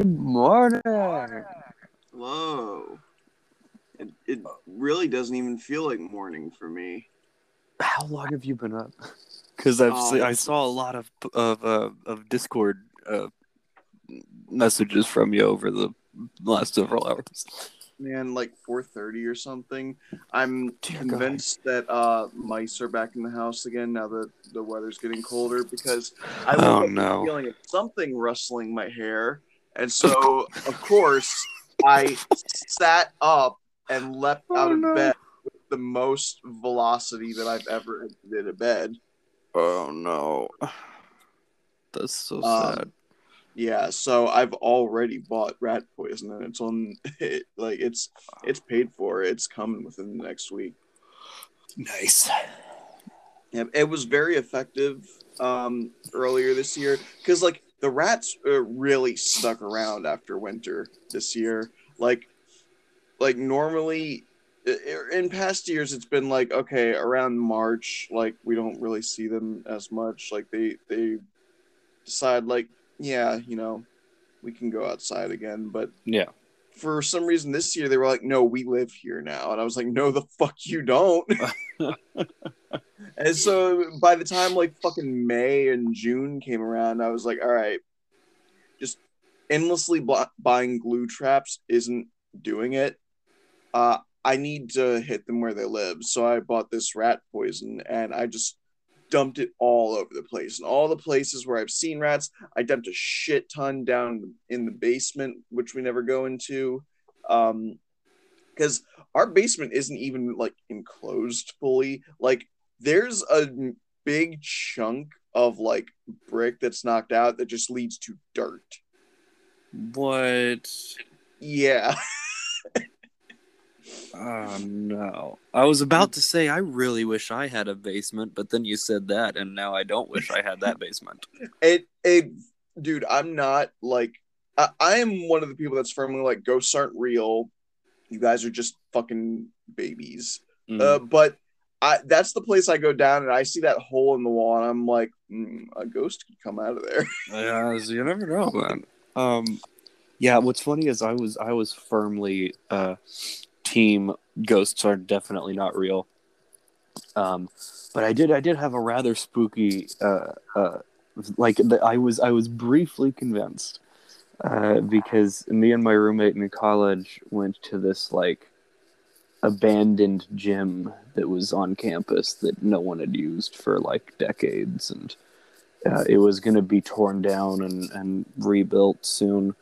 Good morning. Whoa. It, it really doesn't even feel like morning for me. How long have you been up? Because I've Oh. se- I saw a lot of of uh, of Discord uh, messages from you over the last several hours. Man, like 4:30 or something. I'm Dear convinced that uh mice are back in the house again now that the weather's getting colder because I Oh, woke up no. feeling of something rustling my hair. And so of course I sat up and leapt out Oh, of no. bed with the most velocity that I've ever entered a bed. Oh no, that's so Um, sad. Yeah, so I've already bought rat poison, and it's on. It, like it's it's paid for. It's coming within the next week. Nice. Yeah, it was very effective um, earlier this year because like the rats uh, really stuck around after winter this year. Like, like normally in past years, it's been like okay around March, like we don't really see them as much. Like they they decide like yeah, you know, we can go outside again, but Yeah. For some reason this year they were like, no, we live here now. And I was like, no, the fuck you don't. and so by the time like fucking May and June came around, I was like, all right, just endlessly bl- buying glue traps isn't doing it. Uh, I need to hit them where they live. So I bought this rat poison and I just dumped it all over the place. And all the places where I've seen rats, I dumped a shit ton down in the basement, which we never go into. Um, because our basement isn't even like enclosed fully. Like there's a big chunk of like brick that's knocked out that just leads to dirt. What? Yeah. Oh no. I was about to say I really wish I had a basement, but then you said that and now I don't wish I had that basement. It it dude, I'm not like I, I am one of the people that's firmly like ghosts aren't real. You guys are just fucking babies. Mm. Uh, but I that's the place I go down and I see that hole in the wall and I'm like, mm, a ghost could come out of there. Yeah, so you never know, man. Um, yeah. What's funny is I was I was firmly uh, team ghosts are definitely not real. Um, but I did I did have a rather spooky uh, uh, like the, I was I was briefly convinced uh, because me and my roommate in college went to this like abandoned gym that was on campus that no one had used for like decades and uh, it was going to be torn down and, and rebuilt soon.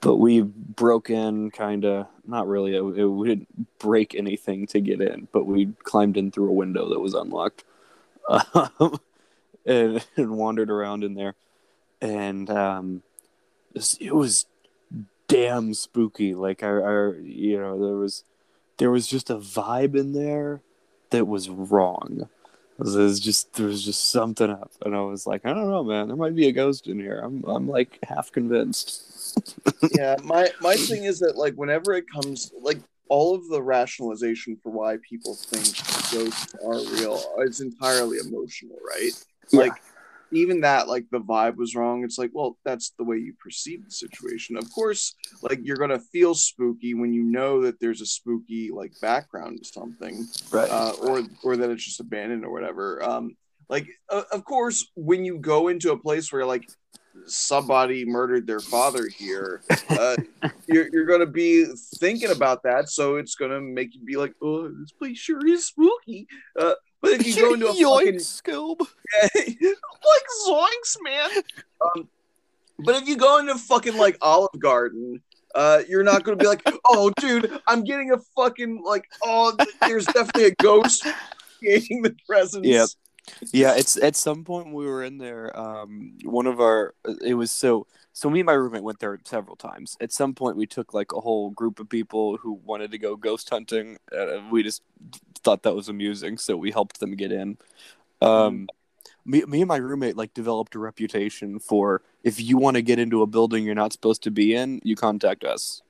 But we broke in, kind of, not really. It, it, we didn't break anything to get in, but we climbed in through a window that was unlocked um, and, and wandered around in there. And um, it was damn spooky. Like, I, I, you know, there was, there was just a vibe in there that was wrong. There's just there was just something up, and I was like, I don't know, man. There might be a ghost in here. I'm I'm like half convinced. yeah, my my thing is that like whenever it comes like all of the rationalization for why people think ghosts are real is entirely emotional, right? Like even that like the vibe was wrong. It's like, well, that's the way you perceive the situation. Of course, like you're gonna feel spooky when you know that there's a spooky like background to something. right. uh, or or that it's just abandoned or whatever. Um, like uh, of course, when you go into a place where like somebody murdered their father here, uh, you're you're gonna be thinking about that, so it's gonna make you be like, oh, this place sure is spooky. But if you go into a fucking Yoinks, Scoob. like zoinks, man. Um, but if you go into fucking like Olive Garden, uh, you're not gonna be like, oh, dude, I'm getting a fucking like, oh, there's definitely a ghost creating the presence. Yep. Yeah, it's at some point we were in there. Um, one of our it was so so me and my roommate went there several times. At some point, we took like a whole group of people who wanted to go ghost hunting. Uh, we just thought that was amusing, so we helped them get in. Um, me, me and my roommate like developed a reputation for if you want to get into a building you're not supposed to be in, you contact us,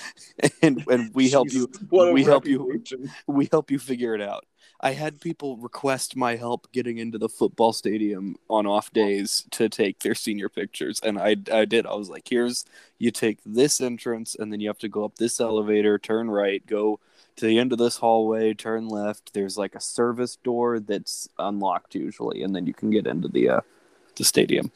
and and we help you Jesus, what a we help you- we help you figure it out. I had people request my help getting into the football stadium on off days to take their senior pictures, and I I did. I was like, here's you take this entrance, and then you have to go up this elevator, turn right, go to the end of this hallway, turn left. There's like a service door that's unlocked usually, and then you can get into the uh, the stadium.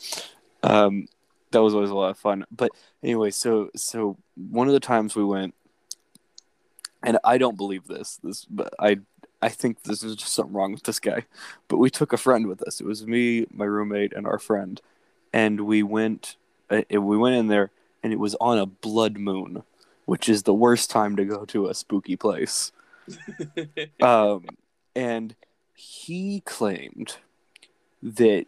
Um, that was always a lot of fun. But anyway, so so one of the times we went, and I don't believe this, this, but I I think this is just something wrong with this guy. But we took a friend with us. It was me, my roommate, and our friend, and we went. Uh, we went in there, and it was on a blood moon, which is the worst time to go to a spooky place. um, and he claimed that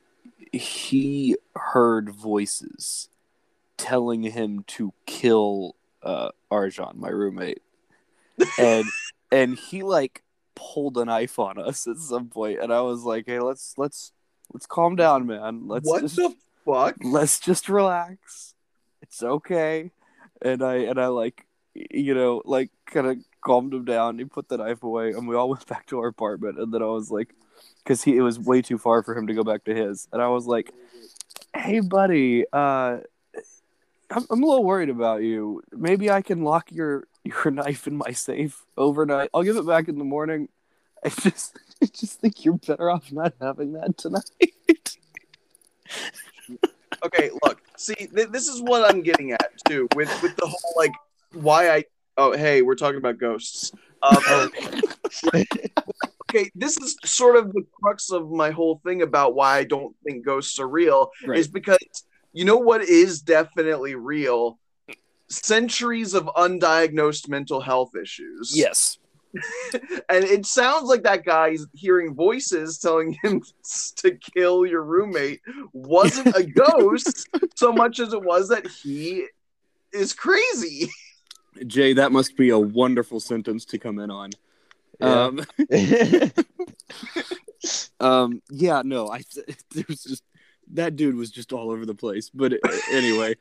he heard voices telling him to kill uh, Arjon, my roommate, and and he like pulled a knife on us at some point, and I was like, "Hey, let's let's let's calm down, man. Let's what just, the fuck? let's just relax. It's okay." And I and I like you know like kind of calmed him down. He put the knife away, and we all went back to our apartment. And then I was like, because he it was way too far for him to go back to his, and I was like, "Hey, buddy, uh, I'm, I'm a little worried about you. Maybe I can lock your your knife in my safe overnight. I'll give it back in the morning. I just I just think you're better off not having that tonight." okay, look, see, th- this is what I'm getting at too, with with the whole like why I. Oh, hey, we're talking about ghosts. Um, okay, this is sort of the crux of my whole thing about why I don't think ghosts are real. Right. Is because you know what is definitely real? Centuries of undiagnosed mental health issues. yes. and it sounds like that guy's hearing voices telling him to kill your roommate wasn't a ghost so much as it was that he is crazy. Jay, that must be a wonderful sentence to come in on. Yeah. Um, um, yeah, no, I there was just that dude was just all over the place. But uh, anyway,